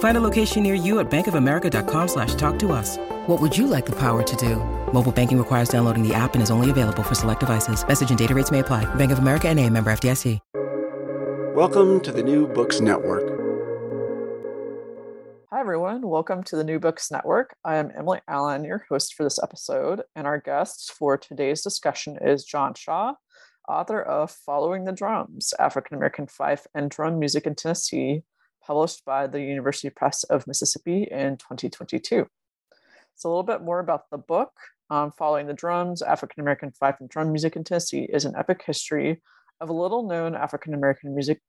Find a location near you at bankofamerica.com slash talk to us. What would you like the power to do? Mobile banking requires downloading the app and is only available for select devices. Message and data rates may apply. Bank of America and a member FDIC. Welcome to the New Books Network. Hi, everyone. Welcome to the New Books Network. I am Emily Allen, your host for this episode, and our guest for today's discussion is John Shaw, author of Following the Drums African American Fife and Drum Music in Tennessee, published by the University Press of Mississippi in 2022. So, a little bit more about the book. Um, Following the Drums African American Fife and Drum Music in Tennessee is an epic history of a little known African American music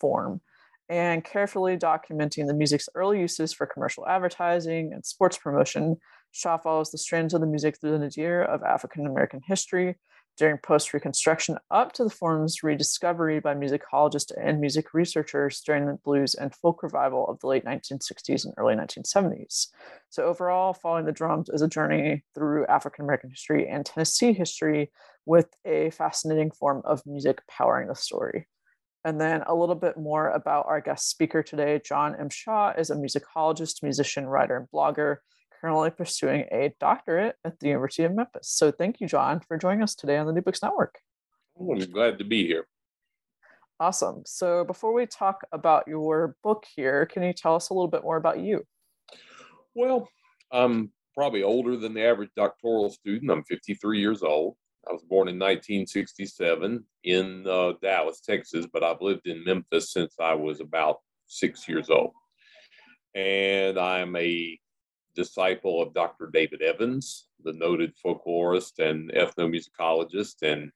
form and carefully documenting the music's early uses for commercial advertising and sports promotion. Shaw follows the strands of the music through the nadir of African American history during post Reconstruction up to the form's rediscovery by musicologists and music researchers during the blues and folk revival of the late 1960s and early 1970s. So, overall, Following the Drums is a journey through African American history and Tennessee history with a fascinating form of music powering the story. And then a little bit more about our guest speaker today. John M. Shaw is a musicologist, musician, writer, and blogger, currently pursuing a doctorate at the University of Memphis. So thank you, John, for joining us today on the New Books Network. I'm glad to be here. Awesome. So before we talk about your book here, can you tell us a little bit more about you? Well, I'm probably older than the average doctoral student. I'm 53 years old. I was born in 1967 in uh, Dallas, Texas, but I've lived in Memphis since I was about six years old. And I'm a disciple of Dr. David Evans, the noted folklorist and ethnomusicologist. And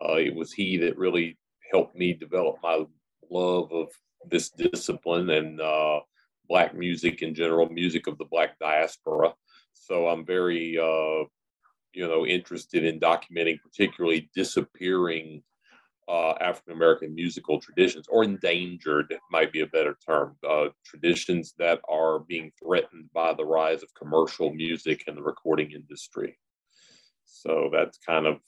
uh, it was he that really helped me develop my love of this discipline and uh, Black music in general, music of the Black diaspora. So I'm very uh, you know, interested in documenting particularly disappearing uh, African American musical traditions, or endangered might be a better term, uh, traditions that are being threatened by the rise of commercial music and the recording industry. So that's kind of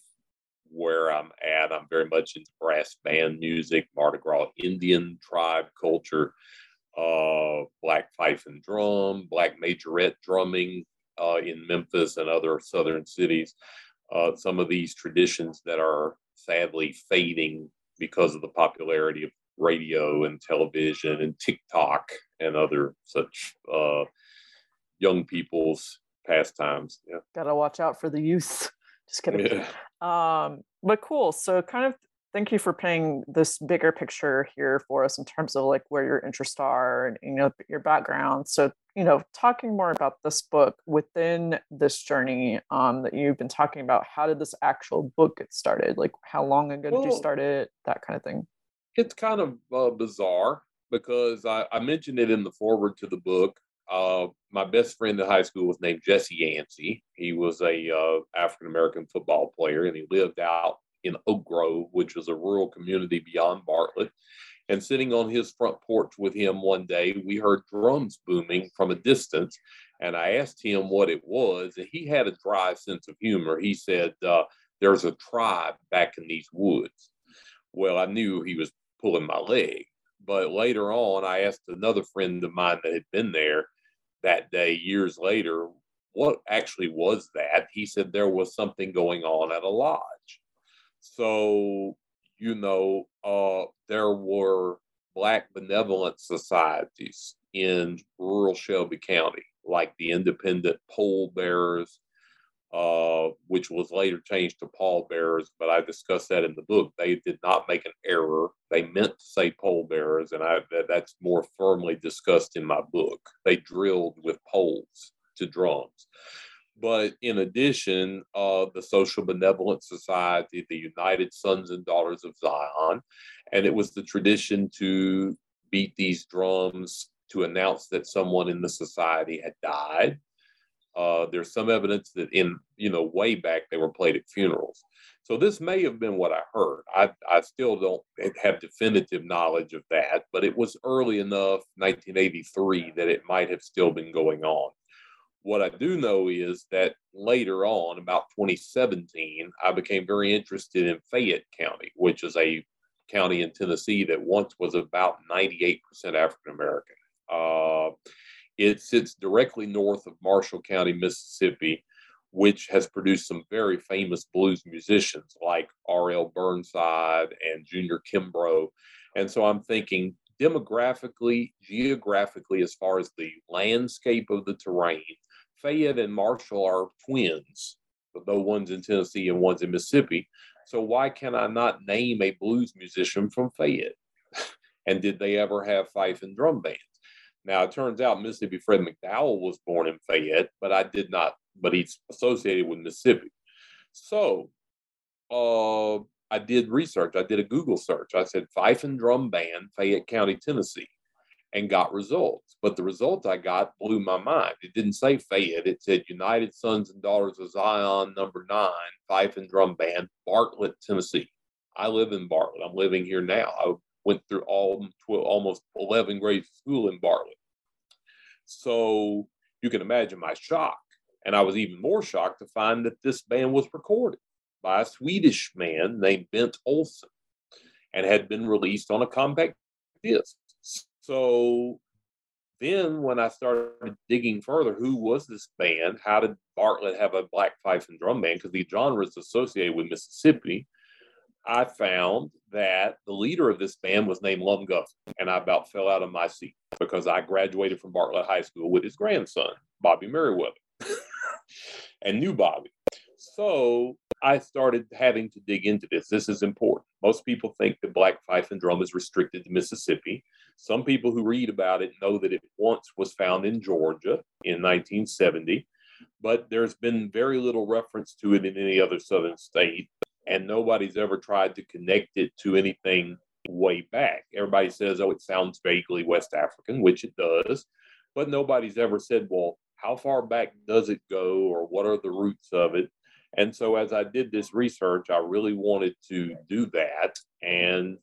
where I'm at. I'm very much into brass band music, Mardi Gras Indian tribe culture, uh, black fife and drum, black majorette drumming, uh, in Memphis and other southern cities, uh, some of these traditions that are sadly fading because of the popularity of radio and television and TikTok and other such uh, young people's pastimes. Yeah. Gotta watch out for the youth. Just kidding. Yeah. Um, but cool. So kind of thank you for painting this bigger picture here for us in terms of like where your interests are and you know your background. So you know talking more about this book within this journey um, that you've been talking about how did this actual book get started? Like how long ago well, did you start it? That kind of thing. It's kind of uh, bizarre because I, I, mentioned it in the foreword to the book. Uh, my best friend in high school was named Jesse Yancey. He was a uh, African American football player, and he lived out in Oak Grove, which is a rural community beyond Bartlett. And sitting on his front porch with him one day, we heard drums booming from a distance. And I asked him what it was, and he had a dry sense of humor. He said, uh, There's a tribe back in these woods. Well, I knew he was pulling my leg. But later on, I asked another friend of mine that had been there that day years later, what actually was that? He said there was something going on at a lodge. So, you know, uh, there were Black benevolent societies in rural Shelby County, like the Independent Pole Bearers, uh, which was later changed to pallbearers, but I discussed that in the book. They did not make an error. They meant to say pole bearers, and I, that's more firmly discussed in my book. They drilled with poles to drums. But in addition, uh, the Social Benevolent Society, the United Sons and Daughters of Zion, and it was the tradition to beat these drums to announce that someone in the society had died uh, there's some evidence that in you know way back they were played at funerals. So this may have been what I heard. I, I still don't have definitive knowledge of that, but it was early enough, 1983, that it might have still been going on. What I do know is that later on, about 2017, I became very interested in Fayette County, which is a county in Tennessee that once was about 98% African American. Uh, it sits directly north of Marshall County, Mississippi, which has produced some very famous blues musicians like R.L. Burnside and Junior Kimbrough. And so I'm thinking demographically, geographically, as far as the landscape of the terrain, Fayette and Marshall are twins, though one's in Tennessee and one's in Mississippi. So why can I not name a blues musician from Fayette? and did they ever have fife and drum bands? Now it turns out Mississippi Fred McDowell was born in Fayette, but I did not, but he's associated with Mississippi. So uh, I did research. I did a Google search. I said Fife and Drum Band, Fayette County, Tennessee, and got results. But the results I got blew my mind. It didn't say Fayette. It said United Sons and Daughters of Zion, number nine, Fife and Drum Band, Bartlett, Tennessee. I live in Bartlett. I'm living here now. I went through all 12, almost 11 grades of school in Bartlett. So you can imagine my shock. And I was even more shocked to find that this band was recorded by a Swedish man named Bengt Olsson and had been released on a compact disc. So then when I started digging further, who was this band? How did Bartlett have a black fife and drum band? Because the genre is associated with Mississippi. I found that the leader of this band was named Lum Guthrie, and I about fell out of my seat because I graduated from Bartlett High School with his grandson, Bobby Merriweather, and knew Bobby. So I started having to dig into this. This is important. Most people think that black fife and drum is restricted to Mississippi. Some people who read about it know that it once was found in Georgia in 1970, but there's been very little reference to it in any other southern state and nobody's ever tried to connect it to anything way back. Everybody says, oh, it sounds vaguely West African, which it does, but nobody's ever said, well, how far back does it go or what are the roots of it? And so as I did this research, I really wanted to do that. And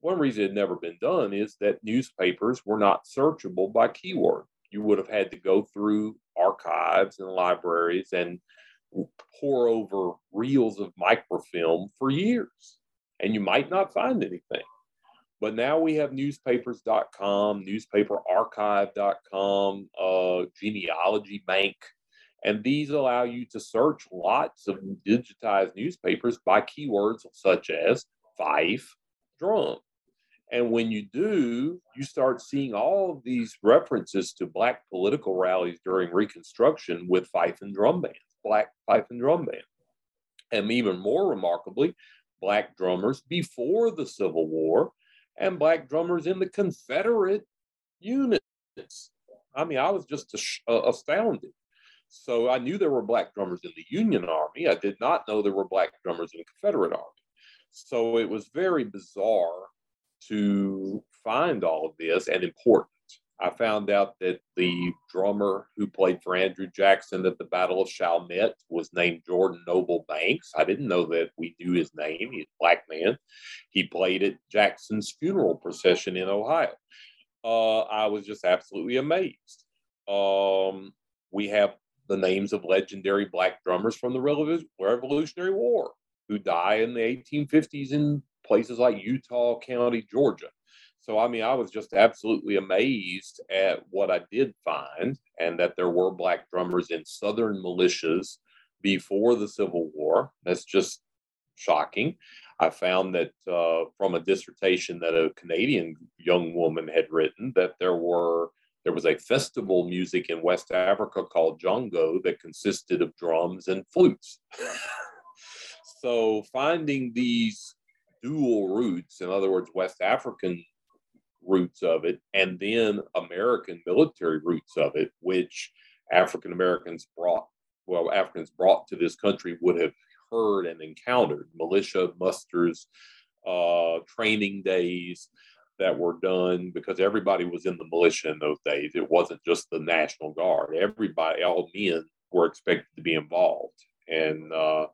one reason it had never been done is that newspapers were not searchable by keyword. You would have had to go through archives and libraries and pore over reels of microfilm for years and you might not find anything. But now we have newspapers.com, newspaperarchive.com, uh, genealogy bank, and these allow you to search lots of digitized newspapers by keywords such as fife, drum. And when you do, you start seeing all of these references to Black political rallies during Reconstruction with fife and drum bands black pipe and drum band. And even more remarkably, black drummers before the Civil War and black drummers in the Confederate units. I mean, I was just uh, astounded. So I knew there were black drummers in the Union Army. I did not know there were black drummers in the Confederate Army. So it was very bizarre to find all of this and important. I found out that the drummer who played for Andrew Jackson at the Battle of Chalmette was named Jordan Noble Banks. I didn't know that we knew his name. He's a black man. He played at Jackson's funeral procession in Ohio. Uh, I was just absolutely amazed. Um, we have the names of legendary black drummers from the Revolutionary War who die in the 1850s in places like Utah County, Georgia. So, I mean, I was just absolutely amazed at what I did find and that there were Black drummers in Southern militias before the Civil War. That's just shocking. I found that uh, from a dissertation that a Canadian young woman had written that there were there was a festival music in West Africa called Jongo that consisted of drums and flutes. so finding these dual roots, in other words, West African roots of it, and then American military roots of it, which African Americans brought, well, Africans brought to this country would have heard and encountered militia musters, uh, training days that were done because everybody was in the militia in those days. It wasn't just the National Guard. Everybody, all men were expected to be involved. And uh,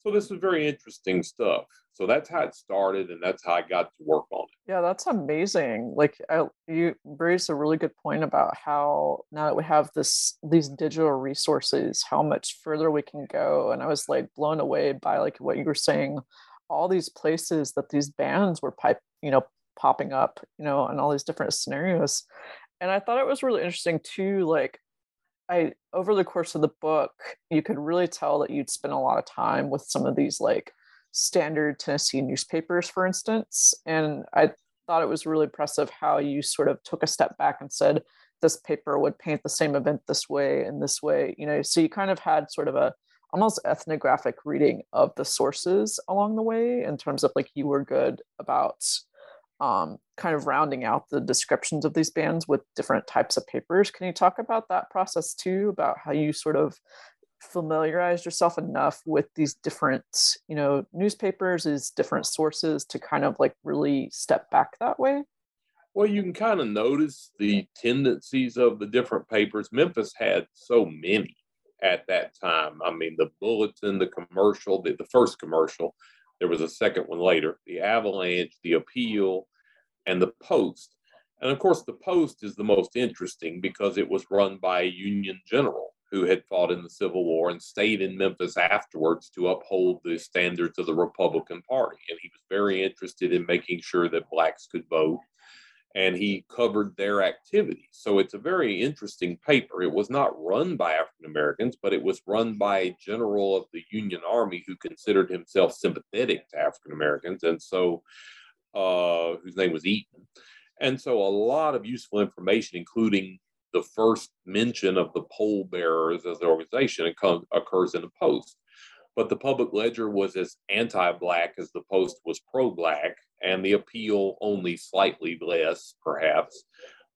so this was very interesting stuff. So that's how it started, and that's how I got to work on it. Yeah, that's amazing. Like I, you raised a really good point about how now that we have this these digital resources, how much further we can go. And I was like blown away by like what you were saying, all these places that these bands were pipe, you know, popping up, you know, and all these different scenarios. And I thought it was really interesting too, like I over the course of the book, you could really tell that you'd spent a lot of time with some of these like standard Tennessee newspapers, for instance. And I thought it was really impressive how you sort of took a step back and said, this paper would paint the same event this way and this way, you know. So you kind of had sort of a almost ethnographic reading of the sources along the way in terms of like you were good about um, kind of rounding out the descriptions of these bands with different types of papers. Can you talk about that process too? About how you sort of familiarized yourself enough with these different, you know, newspapers, these different sources to kind of like really step back that way? Well, you can kind of notice the tendencies of the different papers. Memphis had so many at that time. I mean, the bulletin, the commercial, the, the first commercial, there was a second one later, the avalanche, the appeal, and the post. And of course, the post is the most interesting because it was run by a Union general who had fought in the Civil War and stayed in Memphis afterwards to uphold the standards of the Republican Party. And he was very interested in making sure that blacks could vote. And he covered their activities. So it's a very interesting paper. It was not run by African Americans, but it was run by a general of the Union Army who considered himself sympathetic to African Americans. And so, uh, whose name was Eaton. And so, a lot of useful information, including the first mention of the pole bearers as an organization occurs in the Post. But the public ledger was as anti Black as the Post was pro Black, and the appeal only slightly less, perhaps.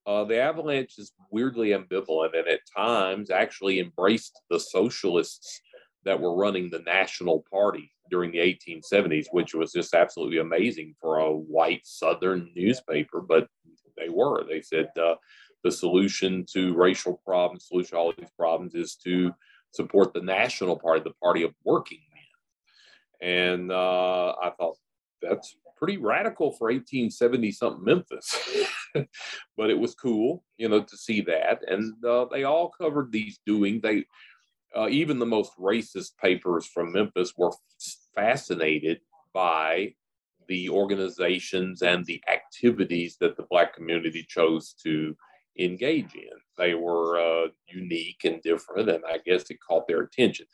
Uh, the Avalanche is weirdly ambivalent and at times actually embraced the socialists that were running the National Party during the 1870s, which was just absolutely amazing for a white Southern newspaper. But they were. They said, uh, the solution to racial problems, solution to all these problems is to support the national party, the party of working men. And uh, I thought that's pretty radical for 1870 something Memphis, but it was cool, you know, to see that. And uh, they all covered these doings. They, uh, even the most racist papers from Memphis were fascinated by the organizations and the activities that the Black community chose to engage in. They were uh, unique and different, and I guess it caught their attention.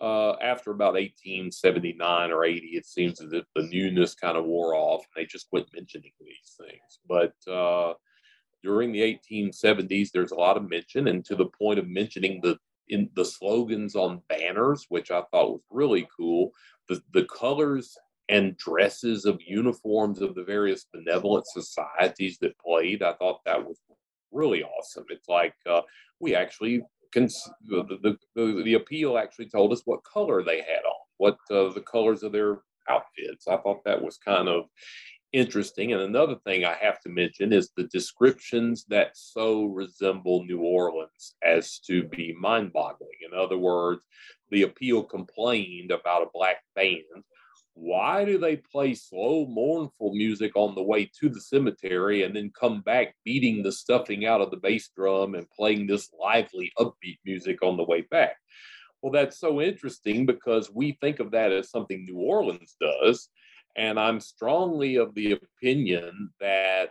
Uh, after about 1879 or 80, it seems if the newness kind of wore off, and they just quit mentioning these things. But uh, during the 1870s, there's a lot of mention, and to the point of mentioning the in the slogans on banners, which I thought was really cool. The the colors and dresses of uniforms of the various benevolent societies that played. I thought that was really awesome. It's like uh, we actually can the, the, the, appeal actually told us what color they had on, what uh, the colors of their outfits. I thought that was kind of interesting. And another thing I have to mention is the descriptions that so resemble New Orleans as to be mind boggling. In other words, the appeal complained about a black band why do they play slow, mournful music on the way to the cemetery and then come back beating the stuffing out of the bass drum and playing this lively, upbeat music on the way back? Well, that's so interesting because we think of that as something New Orleans does. And I'm strongly of the opinion that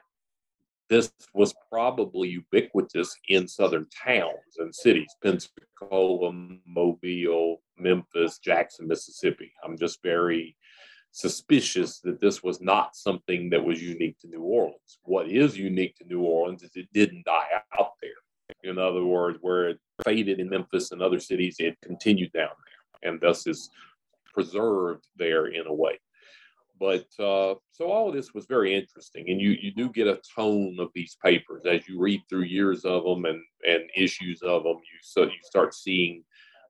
this was probably ubiquitous in southern towns and cities pensacola mobile memphis jackson mississippi. I'm just very suspicious that this was not something that was unique to new orleans. What is unique to new orleans is it didn't die out there. In other words where it faded in memphis and other cities it continued down there and thus is preserved there in a way but uh, so all of this was very interesting, and you you do get a tone of these papers as you read through years of them and and issues of them. You so you start seeing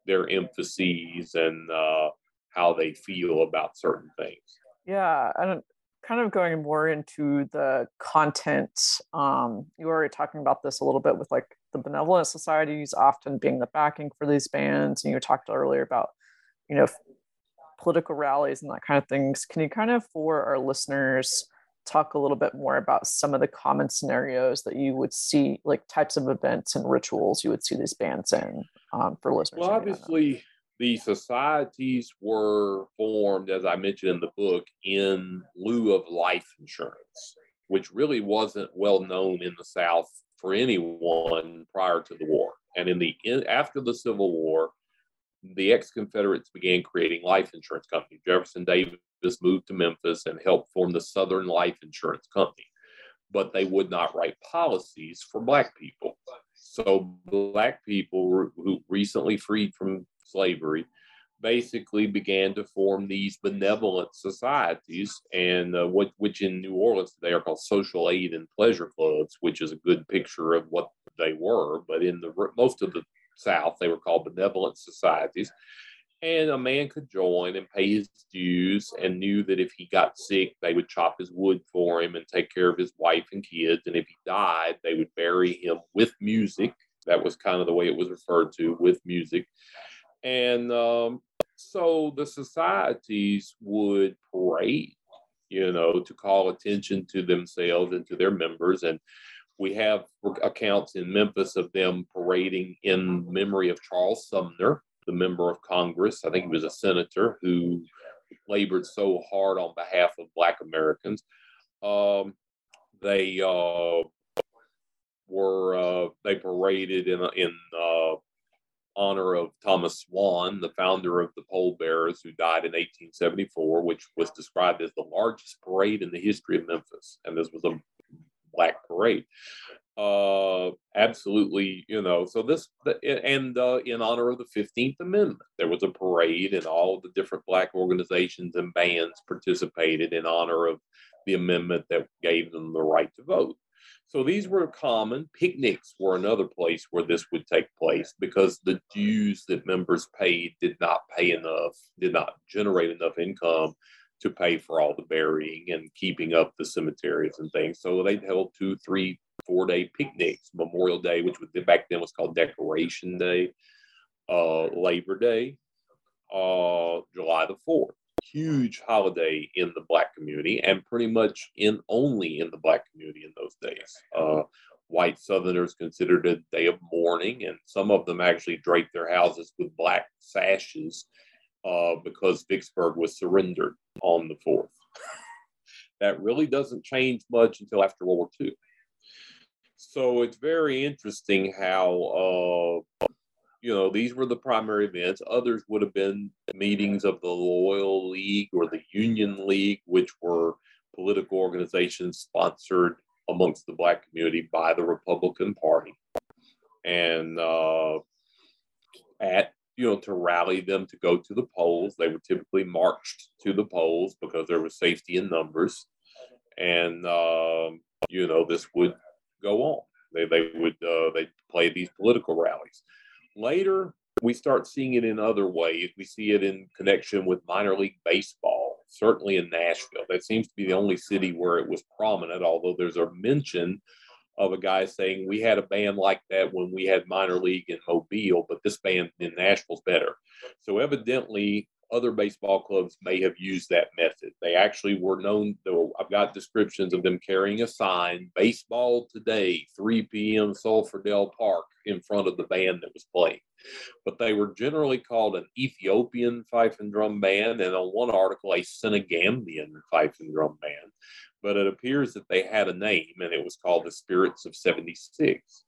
their emphases and uh, how they feel about certain things. Yeah, and kind of going more into the content. Um, you were already talking about this a little bit with like the benevolent societies often being the backing for these bands, and you talked earlier about you know political rallies and that kind of things. Can you kind of, for our listeners, talk a little bit more about some of the common scenarios that you would see, like types of events and rituals you would see these bands in um, for listeners? Well, obviously, the societies were formed, as I mentioned in the book, in lieu of life insurance, which really wasn't well known in the South for anyone prior to the war. And in the in, after the Civil War, the ex Confederates began creating life insurance companies. Jefferson Davis moved to Memphis and helped form the Southern Life Insurance Company, but they would not write policies for Black people. So, Black people who recently freed from slavery basically began to form these benevolent societies, and uh, what, which in New Orleans today are called social aid and pleasure clubs, which is a good picture of what they were. But in the most of the South. They were called benevolent societies. And a man could join and pay his dues and knew that if he got sick, they would chop his wood for him and take care of his wife and kids. And if he died, they would bury him with music. That was kind of the way it was referred to with music. And um, so the societies would parade, you know, to call attention to themselves and to their members. And we have accounts in Memphis of them parading in memory of Charles Sumner, the member of Congress. I think he was a senator who labored so hard on behalf of Black Americans. Um, they uh, were uh, they paraded in in uh, honor of Thomas Swan, the founder of the Pole Bearers, who died in 1874, which was described as the largest parade in the history of Memphis. And this was a black parade. Uh absolutely you know so this and uh, in honor of the 15th amendment there was a parade and all the different black organizations and bands participated in honor of the amendment that gave them the right to vote. So these were common. Picnics were another place where this would take place because the dues that members paid did not pay enough did not generate enough income to pay for all the burying and keeping up the cemeteries and things. So they held two, three, four day picnics. Memorial Day, which was back then was called Decoration Day, uh, Labor Day, uh, July the Fourth. Huge holiday in the black community, and pretty much in only in the black community in those days. Uh, white Southerners considered it a day of mourning, and some of them actually draped their houses with black sashes uh, because Vicksburg was surrendered on the 4th. that really doesn't change much until after World War II. So it's very interesting how, uh, you know, these were the primary events. Others would have been meetings of the Loyal League or the Union League, which were political organizations sponsored amongst the Black community by the Republican Party. And uh, at you know, to rally them to go to the polls. They were typically marched to the polls because there was safety in numbers. And, um, you know, this would go on. They, they would uh, they play these political rallies. Later, we start seeing it in other ways. We see it in connection with minor league baseball, certainly in Nashville. That seems to be the only city where it was prominent, although there's a mention of a guy saying we had a band like that when we had minor league in Mobile, but this band in Nashville's better. So evidently, other baseball clubs may have used that method. They actually were known, though I've got descriptions of them carrying a sign, baseball today, 3 p.m. Sulphur Dell Park in front of the band that was playing. But they were generally called an Ethiopian fife and drum band, and on one article, a Senegambian fife and drum band. But it appears that they had a name, and it was called the Spirits of 76.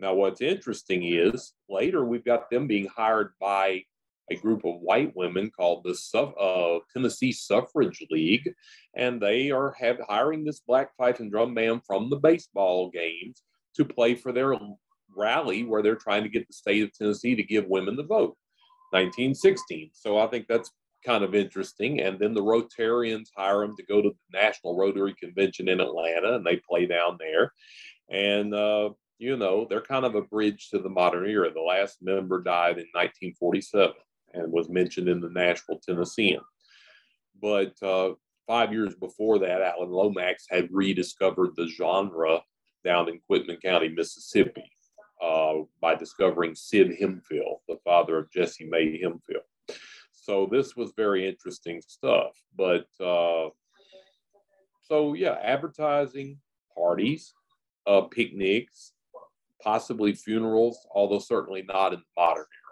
Now, what's interesting is later we've got them being hired by a group of white women called the uh, Tennessee Suffrage League, and they are have, hiring this black fife and drum band from the baseball games to play for their rally where they're trying to get the state of Tennessee to give women the vote. 1916. So I think that's kind of interesting. And then the Rotarians hire them to go to the National Rotary Convention in Atlanta, and they play down there. And uh, you know, they're kind of a bridge to the modern era. The last member died in 1947 and was mentioned in the Nashville Tennessean. But uh, five years before that, Alan Lomax had rediscovered the genre down in Quitman County, Mississippi, uh, by discovering Sid Hemphill, the father of Jessie Mae Hemphill. So this was very interesting stuff. But uh, so, yeah, advertising, parties, uh, picnics, possibly funerals, although certainly not in the modern era.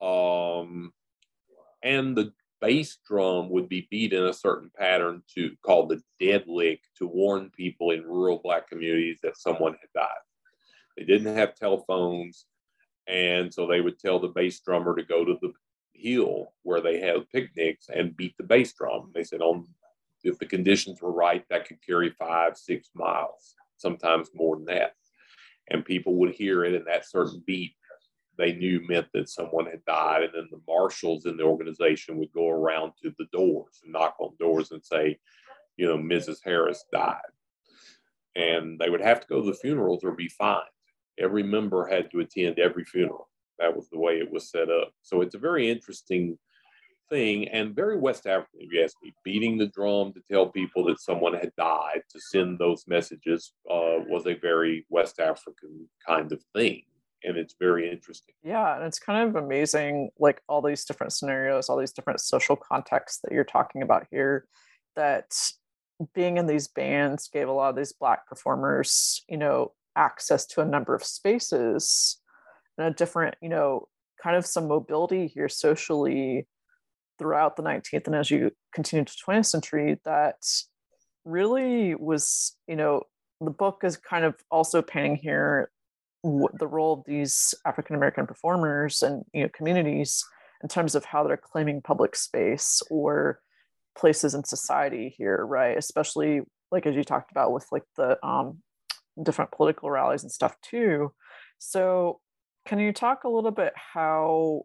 Um, and the bass drum would be beat in a certain pattern to called the dead lick to warn people in rural black communities that someone had died. They didn't have telephones, and so they would tell the bass drummer to go to the hill where they had picnics and beat the bass drum. They said on if the conditions were right, that could carry five, six miles, sometimes more than that. And people would hear it, and that certain beat they knew meant that someone had died. And then the marshals in the organization would go around to the doors and knock on doors and say, you know, Mrs. Harris died. And they would have to go to the funerals or be fined. Every member had to attend every funeral. That was the way it was set up. So it's a very interesting thing and very West African, if you ask me. Beating the drum to tell people that someone had died to send those messages uh, was a very West African kind of thing and it's very interesting. Yeah, and it's kind of amazing, like all these different scenarios, all these different social contexts that you're talking about here. That being in these bands gave a lot of these black performers, you know, access to a number of spaces and a different, you know, kind of some mobility here socially throughout the 19th and as you continue to 20th century that really was, you know, the book is kind of also painting here the role of these African American performers and you know communities in terms of how they're claiming public space or places in society here, right? Especially like as you talked about with like the um, different political rallies and stuff too. So, can you talk a little bit how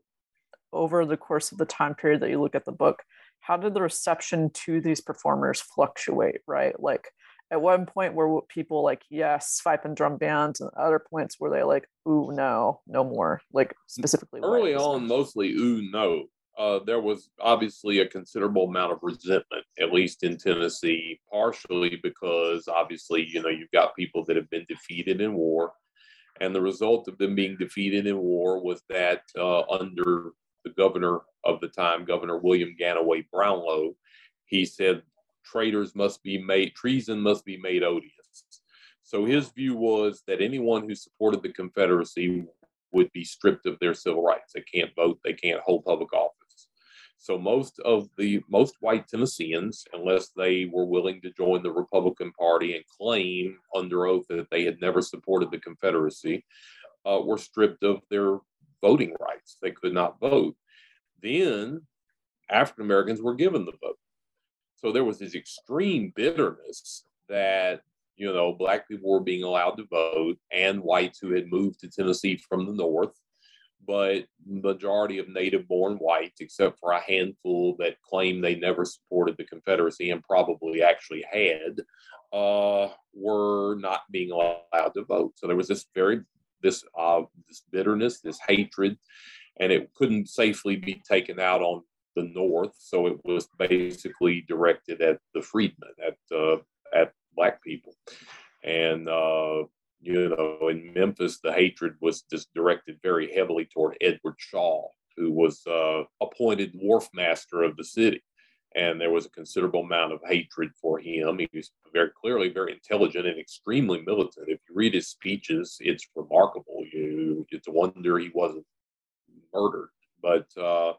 over the course of the time period that you look at the book, how did the reception to these performers fluctuate, right? Like at one point were people like yes fife and drum bands and other points where they like ooh no no more like specifically early on mostly ooh no uh, there was obviously a considerable amount of resentment at least in tennessee partially because obviously you know you've got people that have been defeated in war and the result of them being defeated in war was that uh, under the governor of the time governor william gannaway brownlow he said traitors must be made, treason must be made odious. So his view was that anyone who supported the Confederacy would be stripped of their civil rights. They can't vote, they can't hold public office. So most of the most white Tennesseans, unless they were willing to join the Republican Party and claim under oath that they had never supported the Confederacy, uh, were stripped of their voting rights. They could not vote. Then African Americans were given the vote. So there was this extreme bitterness that, you know, black people were being allowed to vote and whites who had moved to Tennessee from the north. But majority of native born whites, except for a handful that claimed they never supported the Confederacy and probably actually had, uh, were not being allowed to vote. So there was this very this uh, this bitterness, this hatred, and it couldn't safely be taken out on the North, so it was basically directed at the freedmen, at uh, at black people, and uh, you know, in Memphis, the hatred was just directed very heavily toward Edward Shaw, who was uh, appointed wharf master of the city. And there was a considerable amount of hatred for him. He was very clearly very intelligent and extremely militant. If you read his speeches, it's remarkable. You, it's a wonder he wasn't murdered. But uh,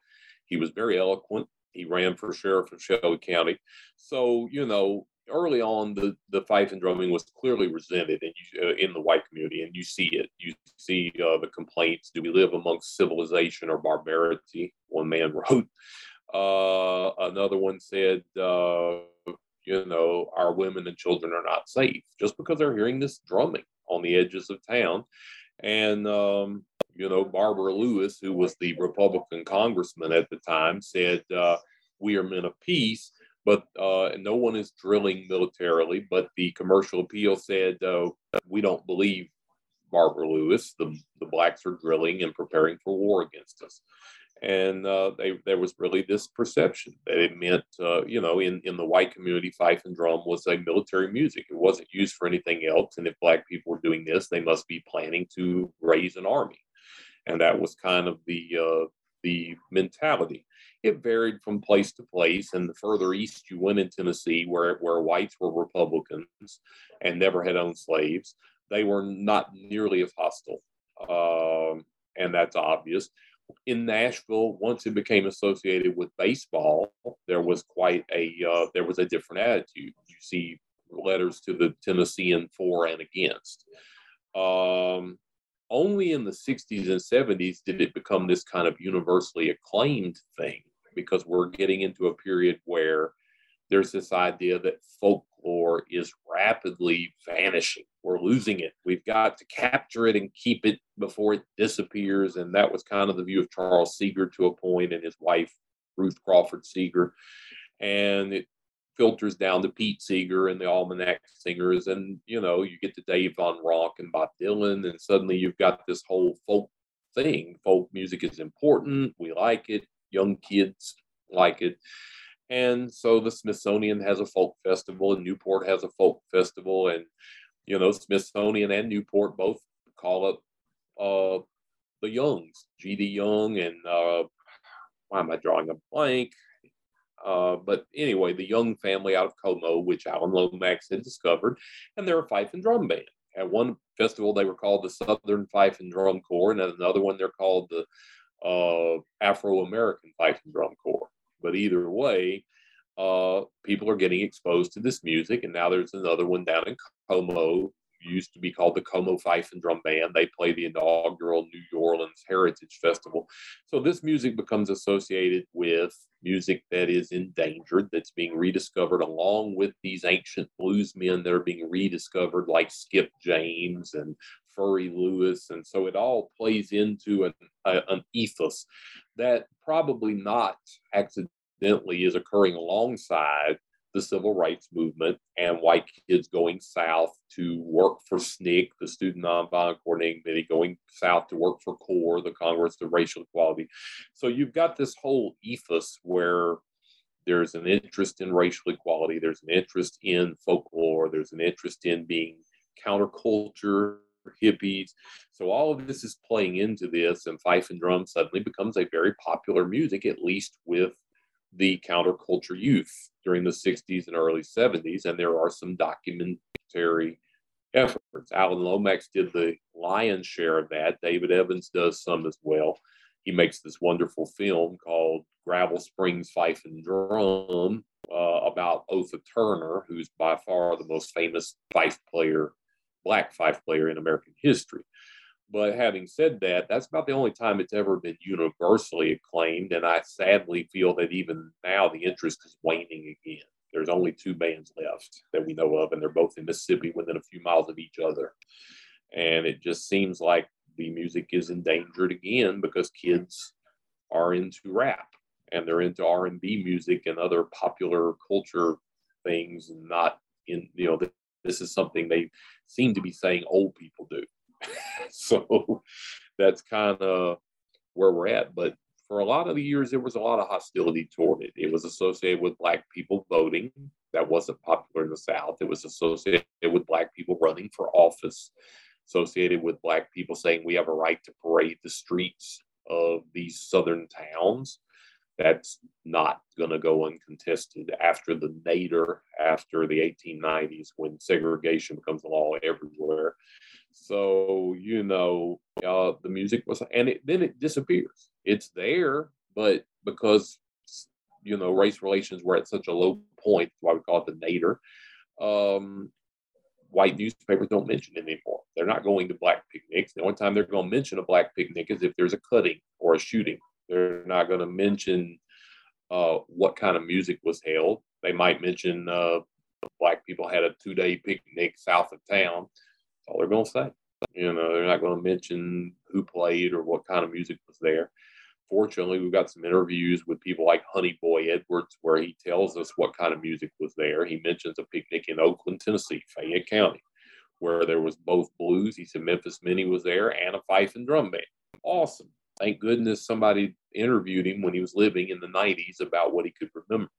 he was very eloquent. He ran for sheriff of Shelby County. So, you know, early on, the, the fife and drumming was clearly resented in, uh, in the white community, and you see it. You see uh, the complaints do we live amongst civilization or barbarity? One man wrote. Uh, another one said, uh, you know, our women and children are not safe just because they're hearing this drumming on the edges of town. And, um, you know, Barbour Lewis, who was the Republican congressman at the time, said, uh, We are men of peace but uh, no one is drilling militarily. But the commercial appeal said uh, we don't believe Barbour Lewis. The the blacks are drilling and preparing for war against us, and uh, they, there was really this perception that it meant, uh, you know, in in the white community, fife and drum was a military music. It wasn't used for anything else. And if black people were doing this, they must be planning to raise an army, and that was kind of the uh, the mentality it varied from place to place. And the further east you went in Tennessee, where, where whites were Republicans and never had owned slaves, they were not nearly as hostile. Um, and that's obvious. In Nashville, once it became associated with baseball, there was quite a uh, there was a different attitude. You see letters to the Tennessean for and against. Um, only in the 60s and 70s did it become this kind of universally acclaimed thing because we're getting into a period where there's this idea that folklore is rapidly vanishing. We're losing it. We've got to capture it and keep it before it disappears. And that was kind of the view of Charles Seeger to a point and his wife, Ruth Crawford Seeger. And it filters down to Pete Seeger and the Almanac Singers, and you know, you get to Dave Van Ronk and Bob Dylan, and suddenly you've got this whole folk thing. Folk music is important. We like it. Young kids like it. And so the Smithsonian has a folk festival, and Newport has a folk festival, and you know, Smithsonian and Newport both call up uh, the Youngs, G.D. Young, and uh, why am I drawing a blank? Uh, but anyway, the Young family out of Como, which Alan Lomax had discovered, and they're a fife and drum band. At one festival, they were called the Southern Fife and Drum Corps, and at another one, they're called the uh, Afro American Fife and Drum Corps. But either way, uh, people are getting exposed to this music, and now there's another one down in Como used to be called the Como Fife and Drum Band. They play the inaugural New Orleans Heritage Festival. So this music becomes associated with music that is endangered, that's being rediscovered, along with these ancient bluesmen that are being rediscovered, like Skip James and Furry Lewis. And so it all plays into an, a, an ethos that probably not accidentally is occurring alongside the civil rights movement and white kids going south to work for SNCC, the Student Nonviolent Coordinating Committee, going south to work for CORE, the Congress of Racial Equality. So you've got this whole ethos where there's an interest in racial equality, there's an interest in folklore, there's an interest in being counterculture, hippies. So all of this is playing into this, and fife and drum suddenly becomes a very popular music, at least with the counterculture youth during the 60s and early 70s, and there are some documentary efforts. Alan Lomax did the lion's share of that. David Evans does some as well. He makes this wonderful film called Gravel Springs Fife and Drum uh, about Otha Turner, who's by far the most famous fife player, black fife player in American history. But having said that, that's about the only time it's ever been universally acclaimed. And I sadly feel that even now the interest is waning again. There's only two bands left that we know of, and they're both in Mississippi within a few miles of each other. And it just seems like the music is endangered again because kids are into rap and they're into R&B music and other popular culture things and not in you know this is something they seem to be saying old people do so that's kind of where we're at. But for a lot of the years, there was a lot of hostility toward it. It was associated with Black people voting. That wasn't popular in the South. It was associated with Black people running for office, associated with Black people saying we have a right to parade the streets of these southern towns. That's not going to go uncontested after the nadir, after the 1890s, when segregation becomes a law everywhere. So, you know, uh, the music was, and it, then it disappears. It's there, but because, you know, race relations were at such a low point, why we call it the nadir, um, white newspapers don't mention it anymore. They're not going to black picnics. The only time they're going to mention a black picnic is if there's a cutting or a shooting. They're not going to mention uh, what kind of music was held. They might mention uh, black people had a two day picnic south of town. All they're going to say. You know, they're not going to mention who played or what kind of music was there. Fortunately, we've got some interviews with people like Honey Boy Edwards where he tells us what kind of music was there. He mentions a picnic in Oakland, Tennessee, Fayette County, where there was both blues. He said Memphis Minnie was there and a fife and drum band. Awesome. Thank goodness somebody interviewed him when he was living in the 90s about what he could remember.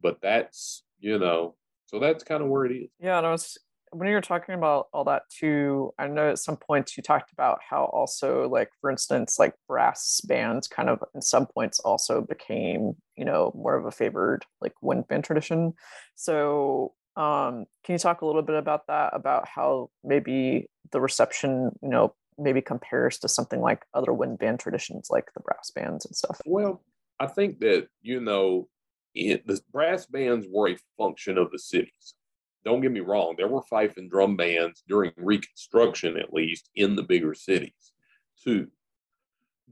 But that's, you know, so that's kind of where it is. Yeah, and I was when you were talking about all that too, I know at some points you talked about how also like for instance, like brass bands kind of in some points also became, you know, more of a favored like wind band tradition. So um can you talk a little bit about that, about how maybe the reception, you know, maybe compares to something like other wind band traditions like the brass bands and stuff? Well, I think that, you know, it, the brass bands were a function of the cities don't get me wrong, there were fife and drum bands during Reconstruction, at least in the bigger cities, too.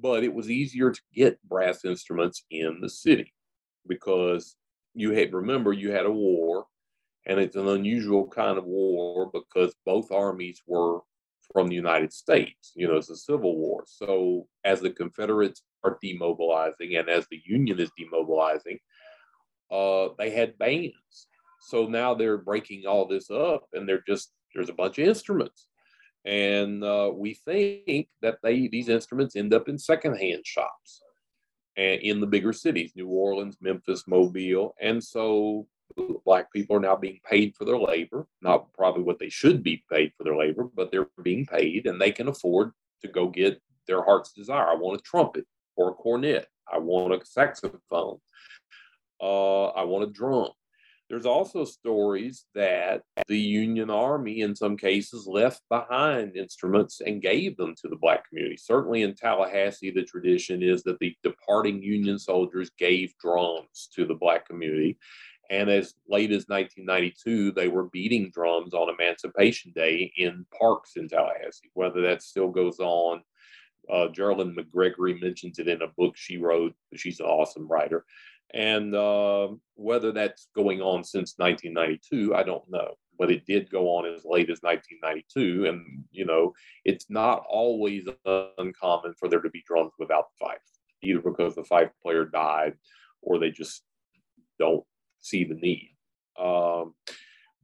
But it was easier to get brass instruments in the city because you had, remember, you had a war, and it's an unusual kind of war because both armies were from the United States. You know, it's a civil war. So as the Confederates are demobilizing and as the Union is demobilizing, uh, they had bands so now they're breaking all this up and they're just, there's a bunch of instruments. And uh, we think that they these instruments end up in secondhand shops and in the bigger cities, New Orleans, Memphis, Mobile. And so black people are now being paid for their labor, not probably what they should be paid for their labor, but they're being paid and they can afford to go get their heart's desire. I want a trumpet or a cornet. I want a saxophone. Uh, I want a drum. There's also stories that the Union Army, in some cases, left behind instruments and gave them to the Black community. Certainly in Tallahassee, the tradition is that the departing Union soldiers gave drums to the Black community. And as late as 1992, they were beating drums on Emancipation Day in parks in Tallahassee. Whether that still goes on, uh, Geraldine McGregory mentions it in a book she wrote. She's an awesome writer. And uh, whether that's going on since 1992, I don't know. But it did go on as late as 1992. And, you know, it's not always uncommon for there to be drums without the fife, either because the fife player died or they just don't see the need. Um,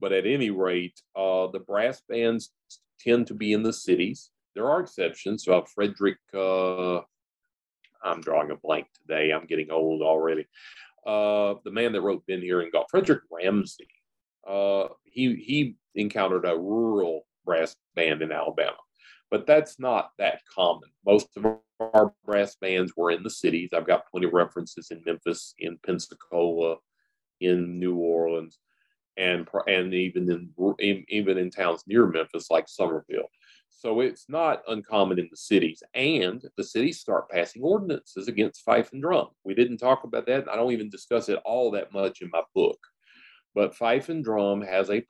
but at any rate, uh, the brass bands tend to be in the cities. There are exceptions. So Frederick uh, I'm drawing a blank today. I'm getting old already. Uh, the man that wrote Been Here and Gone, Frederick Ramsey, uh, he he encountered a rural brass band in Alabama, but that's not that common. Most of our brass bands were in the cities. I've got plenty of references in Memphis, in Pensacola, in New Orleans, and and even in even in towns near Memphis like Somerville. So it's not uncommon in the cities. And the cities start passing ordinances against fife and drum. We didn't talk about that. I don't even discuss it all that much in my book. But fife and drum has a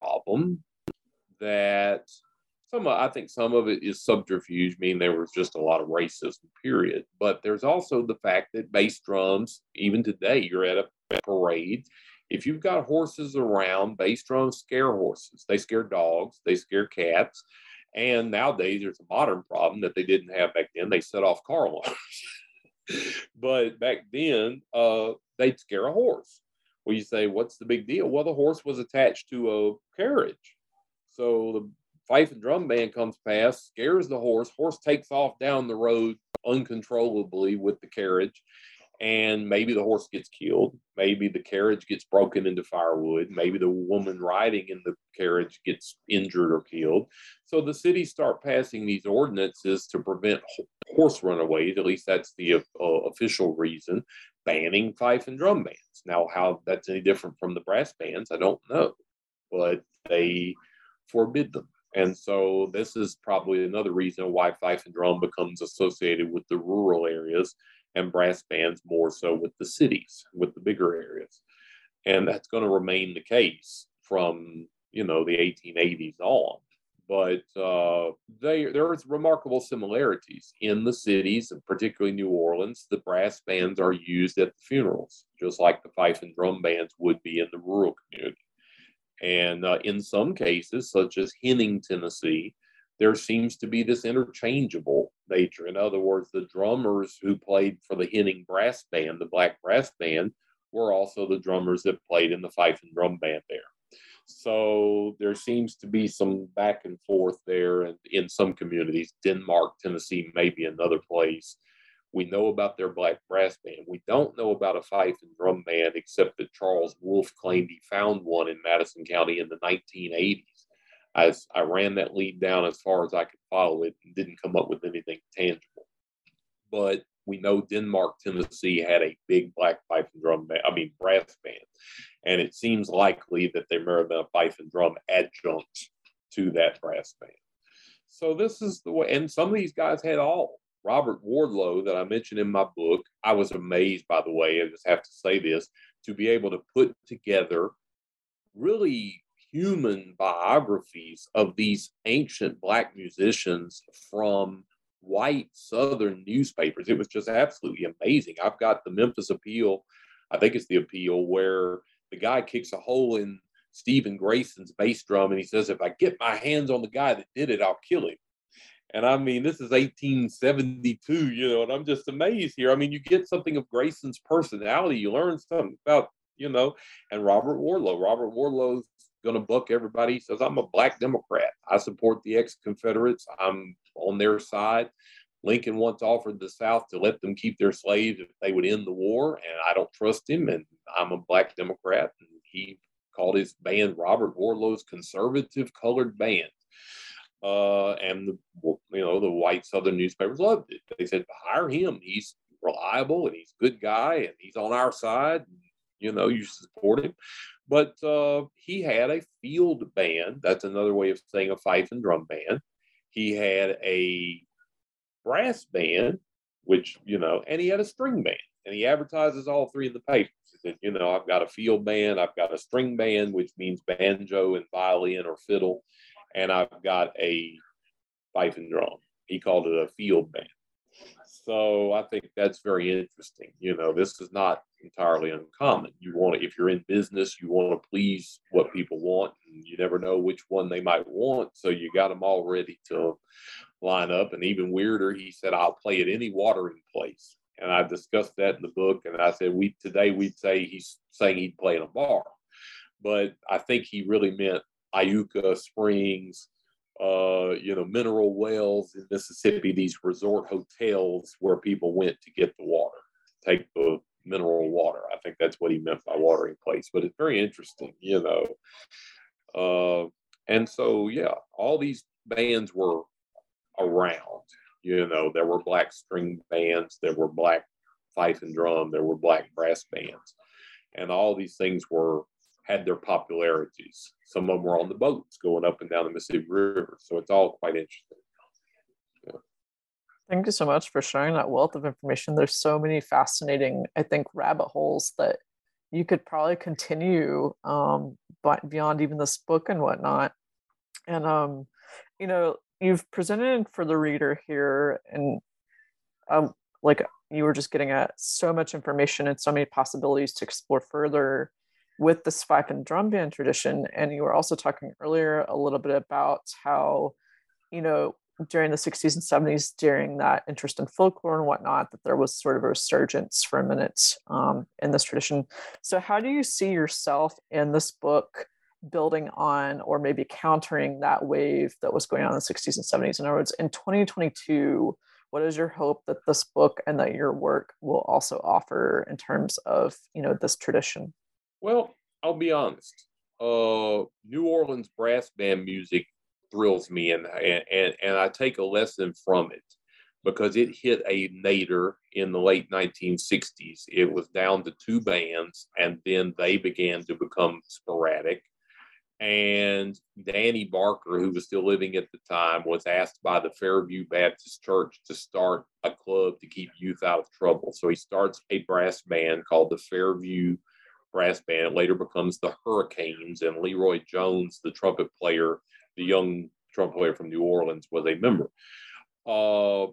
problem that some I think some of it is subterfuge, meaning there was just a lot of racism, period. But there's also the fact that bass drums, even today, you're at a parade. If you've got horses around, bass drums scare horses. They scare dogs, they scare cats. And nowadays, there's a modern problem that they didn't have back then. They set off car alarms. but back then, uh, they'd scare a horse. Well, you say, what's the big deal? Well, the horse was attached to a carriage. So the fife and drum band comes past, scares the horse. Horse takes off down the road uncontrollably with the carriage. And maybe the horse gets killed maybe the carriage gets broken into firewood maybe the woman riding in the carriage gets injured or killed. So the cities start passing these ordinances to prevent horse runaways at least that's the uh, official reason banning fife and drum bands. Now how that's any different from the brass bands i don't know but they forbid them. And so this is probably another reason why fife and drum becomes associated with the rural areas and brass bands more so with the cities, with the bigger areas. And that's going to remain the case from, you know, the 1880s on. But uh, they, there's remarkable similarities in the cities, and particularly New Orleans. The brass bands are used at the funerals, just like the fife and drum bands would be in the rural community. And uh, in some cases, such as Henning, Tennessee, there seems to be this interchangeable nature. In other words, the drummers who played for the Henning Brass Band, the Black Brass Band, were also the drummers that played in the fife and drum band there. So there seems to be some back and forth there and in some communities. Denmark, Tennessee, maybe another place. We know about their black brass band. We don't know about a fife and drum band, except that Charles Wolfe claimed he found one in Madison County in the 1980s. I, I ran that lead down as far as I could follow it and didn't come up with anything tangible. But we know Denmark, Tennessee had a big black fife and drum band, I mean, brass band. And it seems likely that there may have been a fife and drum adjunct to that brass band. So this is the way, and some of these guys had all. Robert Wardlow, that I mentioned in my book, I was amazed, by the way, I just have to say this, to be able to put together really human biographies of these ancient black musicians from white southern newspapers. It was just absolutely amazing. I've got the Memphis Appeal, I think it's the Appeal, where the guy kicks a hole in Stephen Grayson's bass drum and he says, If I get my hands on the guy that did it, I'll kill him. And I mean, this is 1872, you know, and I'm just amazed here. I mean, you get something of Grayson's personality, you learn something about, you know, and Robert Warlow. Robert Warlow's going to buck everybody. He says, I'm a black Democrat. I support the ex Confederates. I'm on their side. Lincoln once offered the South to let them keep their slaves if they would end the war, and I don't trust him. And I'm a black Democrat. And he called his band Robert Warlow's Conservative Colored Band. Uh, and the you know the white Southern newspapers loved it. They said hire him. He's reliable and he's a good guy and he's on our side. You know you support him. But uh, he had a field band. That's another way of saying a fife and drum band. He had a brass band, which, you know, and he had a string band. And he advertises all three in the papers. He said, you know, I've got a field band, I've got a string band, which means banjo and violin or fiddle, and I've got a fife and drum. He called it a field band. So I think that's very interesting. You know, this is not entirely uncommon. You want to, if you're in business, you want to please what people want, and you never know which one they might want. So you got them all ready to line up. And even weirder, he said, "I'll play at any watering place." And I discussed that in the book. And I said, "We today we'd say he's saying he'd play in a bar, but I think he really meant Iuka Springs." Uh, you know, mineral wells in Mississippi, these resort hotels where people went to get the water, take the mineral water. I think that's what he meant by watering place. But it's very interesting, you know. Uh, and so, yeah, all these bands were around. You know, there were black string bands, there were black fife and drum, there were black brass bands, and all these things were had their popularities. Some of them were on the boats going up and down the Mississippi River. So it's all quite interesting. Thank you so much for sharing that wealth of information. There's so many fascinating, I think, rabbit holes that you could probably continue um, but beyond even this book and whatnot. And, um, you know, you've presented for the reader here and um, like you were just getting at so much information and so many possibilities to explore further with the fife and drum band tradition. And you were also talking earlier a little bit about how, you know, during the 60s and 70s, during that interest in folklore and whatnot, that there was sort of a resurgence for a minute um, in this tradition. So, how do you see yourself in this book building on or maybe countering that wave that was going on in the 60s and 70s? In other words, in 2022, what is your hope that this book and that your work will also offer in terms of you know this tradition well i'll be honest. Uh, new orleans brass band music thrills me and, and and i take a lesson from it because it hit a nadir in the late 1960s it was down to two bands and then they began to become sporadic. And Danny Barker, who was still living at the time, was asked by the Fairview Baptist Church to start a club to keep youth out of trouble. So he starts a brass band called the Fairview Brass Band. It later becomes the Hurricanes, and Leroy Jones, the trumpet player, the young trumpet player from New Orleans, was a member. Uh,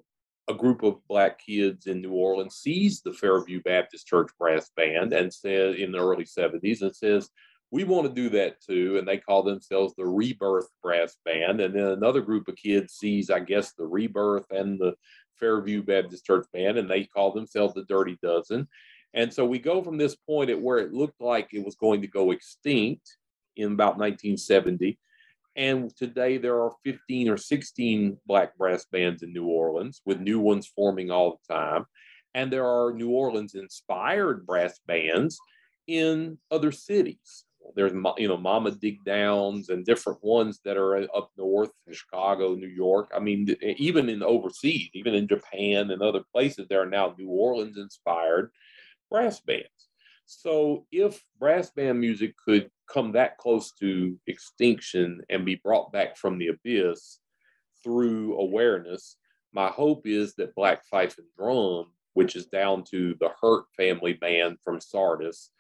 a group of black kids in New Orleans sees the Fairview Baptist Church Brass Band and says in the early 70s and says, we want to do that too. And they call themselves the Rebirth Brass Band. And then another group of kids sees, I guess, the Rebirth and the Fairview Baptist Church Band, and they call themselves the Dirty Dozen. And so we go from this point at where it looked like it was going to go extinct in about 1970. And today there are 15 or 16 black brass bands in New Orleans, with new ones forming all the time. And there are New Orleans inspired brass bands in other cities there's you know Mama Digdown's and different ones that are up north Chicago, New York. I mean, even in overseas, even in Japan and other places, there are now New Orleans inspired brass bands. So if brass band music could come that close to extinction and be brought back from the abyss through awareness, my hope is that Black Fife and Drum, which is down to the Hurt family band from Sardis,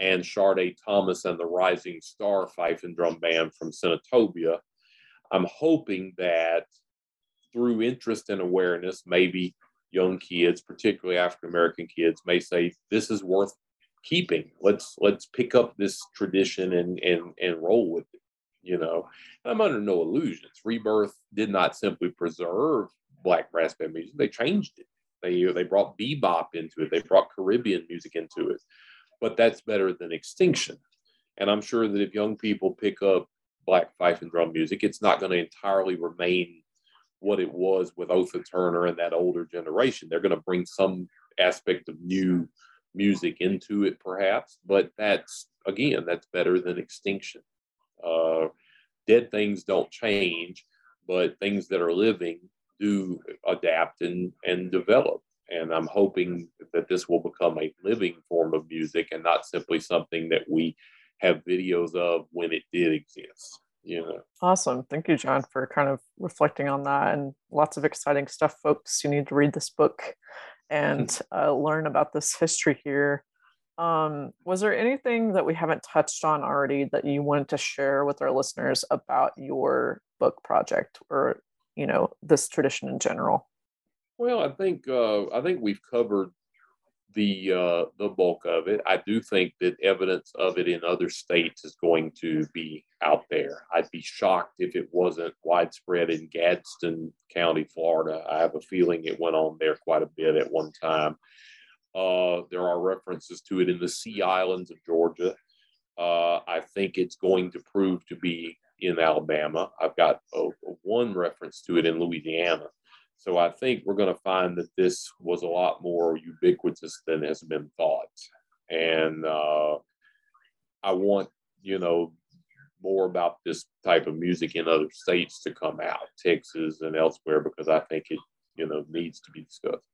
and Shardé Thomas and the Rising Star Fife and Drum Band from Senatobia. I'm hoping that through interest and awareness, maybe young kids, particularly African American kids, may say this is worth keeping. Let's let's pick up this tradition and and and roll with it. You know, I'm under no illusions. Rebirth did not simply preserve black brass band music; they changed it. They they brought bebop into it. They brought Caribbean music into it but that's better than extinction. And I'm sure that if young people pick up black fife and drum music, it's not going to entirely remain what it was with Otha Turner and that older generation. They're going to bring some aspect of new music into it, perhaps, but that's again, that's better than extinction. Uh, dead things don't change, but things that are living do adapt and, and develop. And I'm hoping that this will become a living form of music and not simply something that we have videos of when it did exist. You know. Awesome. Thank you, John, for kind of reflecting on that and lots of exciting stuff, folks. You need to read this book and uh, learn about this history here. Um, was there anything that we haven't touched on already that you wanted to share with our listeners about your book project or you know this tradition in general well, I think uh, I think we've covered the uh, the bulk of it. I do think that evidence of it in other states is going to be out there. I'd be shocked if it wasn't widespread in Gadsden County, Florida. I have a feeling it went on there quite a bit at one time. Uh, there are references to it in the Sea Islands of Georgia. Uh, I think it's going to prove to be in Alabama. I've got a, a one reference to it in Louisiana. So I think we're going to find that this was a lot more ubiquitous than has been thought. And uh, I want, you know, more about this type of music in other states to come out, Texas and elsewhere, because I think it, you know, needs to be discussed.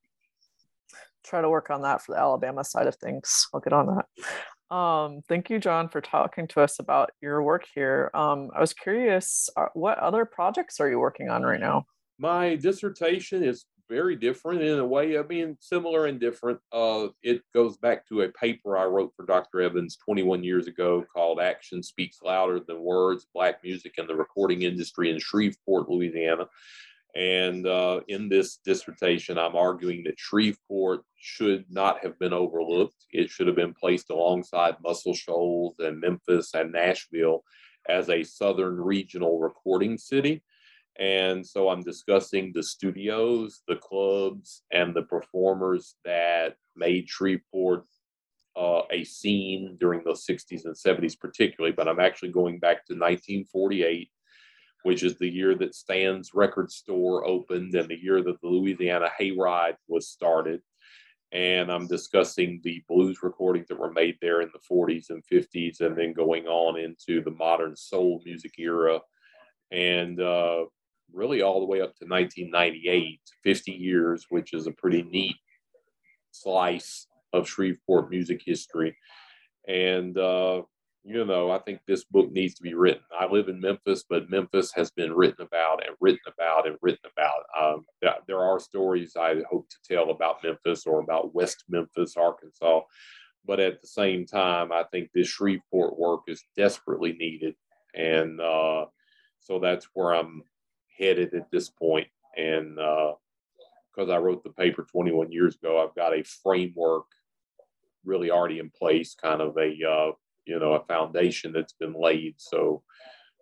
Try to work on that for the Alabama side of things. I'll get on that. Um, thank you, John, for talking to us about your work here. Um, I was curious, uh, what other projects are you working on right now? My dissertation is very different in a way. I mean, similar and different. Uh, it goes back to a paper I wrote for Dr. Evans 21 years ago called Action Speaks Louder Than Words Black Music and the Recording Industry in Shreveport, Louisiana. And uh, in this dissertation, I'm arguing that Shreveport should not have been overlooked. It should have been placed alongside Muscle Shoals and Memphis and Nashville as a southern regional recording city. And so I'm discussing the studios, the clubs, and the performers that made Shreveport uh, a scene during the 60s and 70s, particularly. But I'm actually going back to 1948 which is the year that Stan's record store opened and the year that the Louisiana Hayride was started. And I'm discussing the blues recordings that were made there in the 40s and 50s, and then going on into the modern soul music era. And uh, really all the way up to 1998, 50 years, which is a pretty neat slice of Shreveport music history. And uh, you know, I think this book needs to be written. I live in Memphis, but Memphis has been written about and written about and written about. Um, there are stories I hope to tell about Memphis or about West Memphis, Arkansas. But at the same time, I think this Shreveport work is desperately needed. And uh, so that's where I'm headed at this point. And because uh, I wrote the paper 21 years ago, I've got a framework really already in place, kind of a uh, you know a foundation that's been laid. So,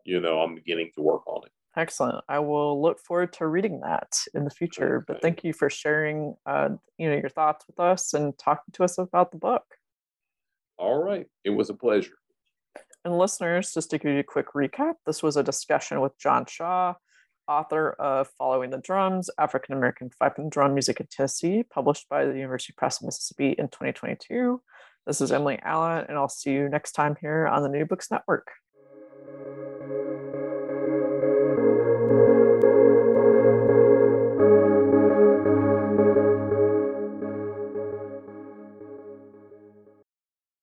you know, I'm beginning to work on it. Excellent. I will look forward to reading that in the future. Okay. But thank you for sharing, uh, you know, your thoughts with us and talking to us about the book. All right, it was a pleasure. And listeners, just to give you a quick recap, this was a discussion with John Shaw, author of Following the Drums, African American Fife and Drum Music in Tennessee, published by the University Press of Mississippi in 2022. This is Emily Allen, and I'll see you next time here on the New Books Network.